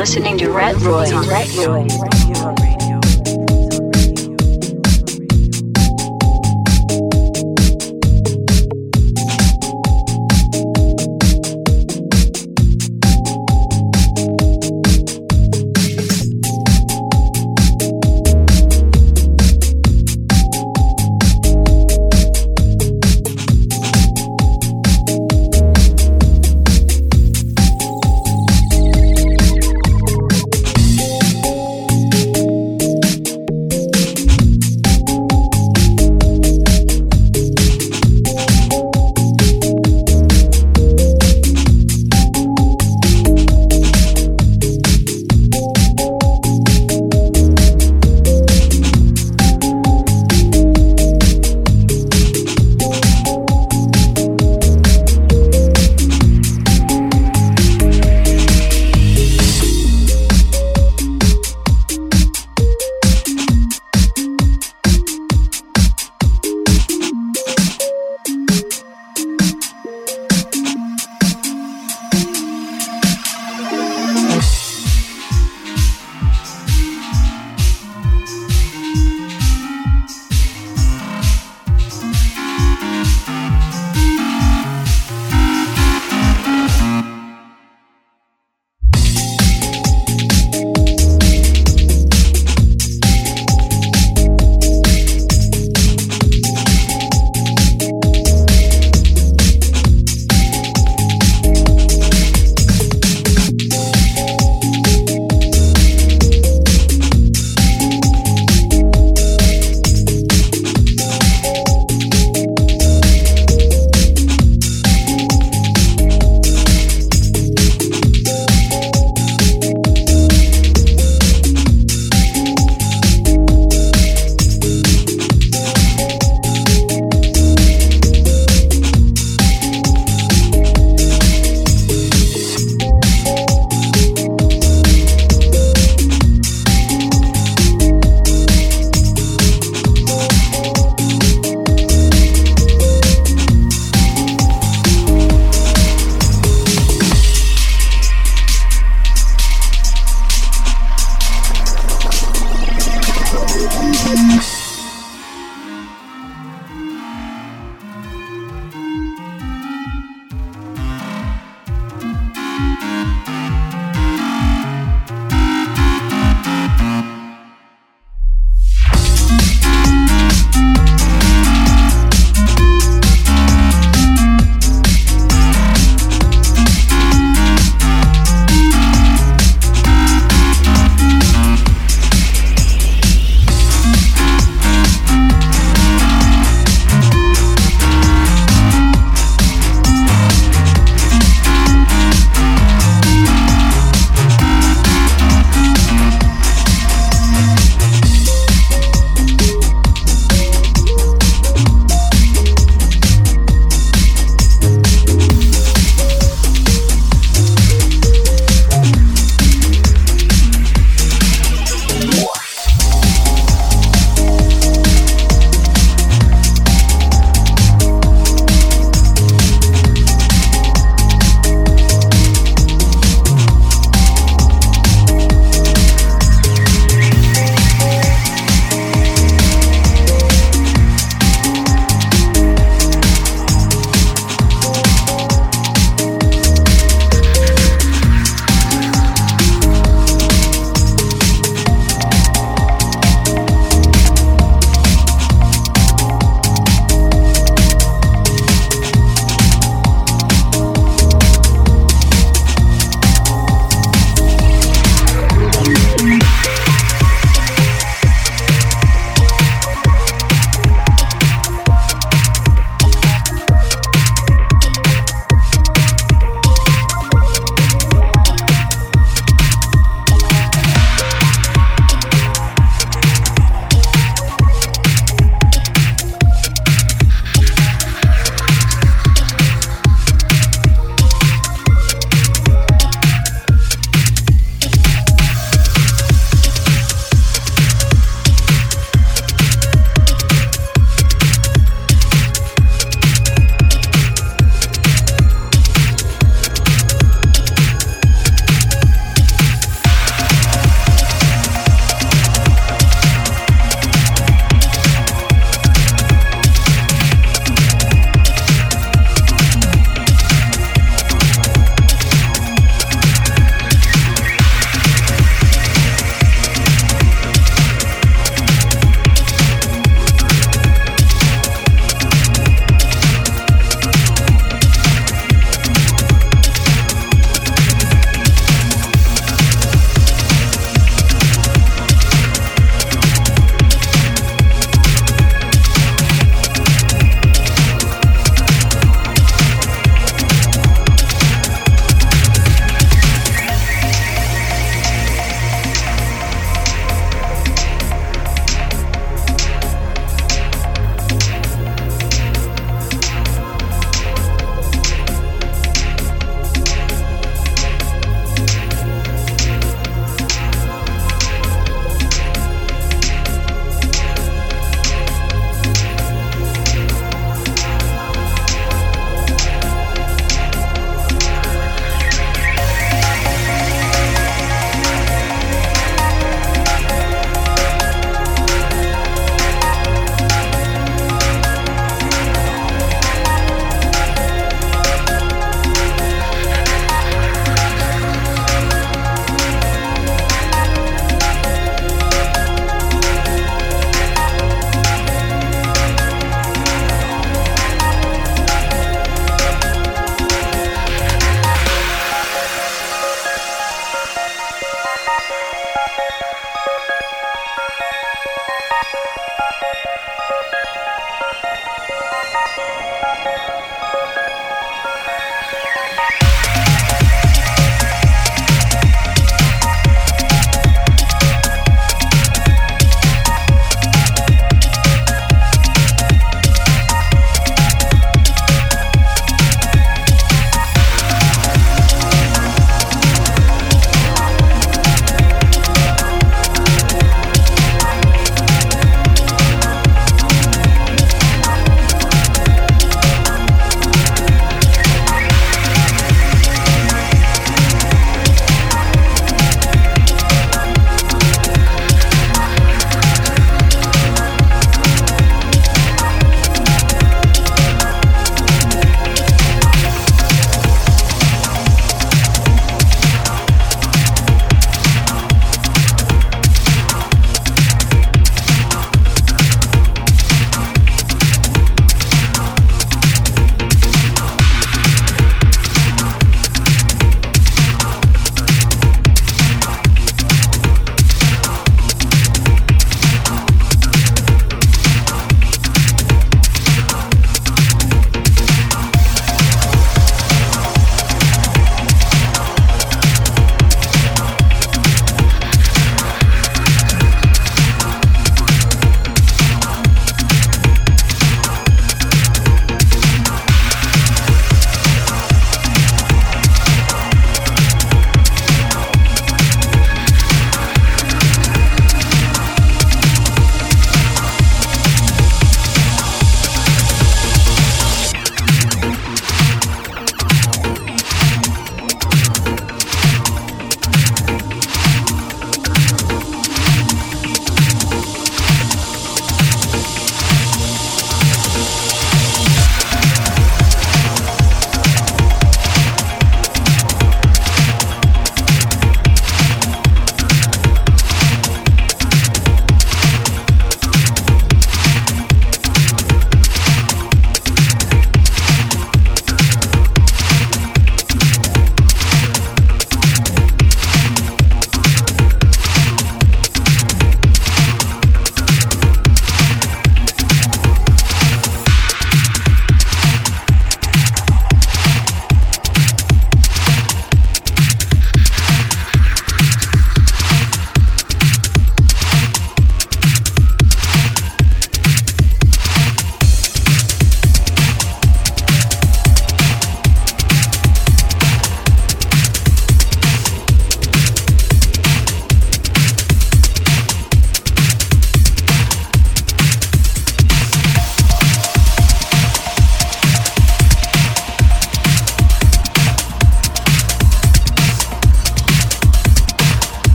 Listening to Red Roy. Red Roy.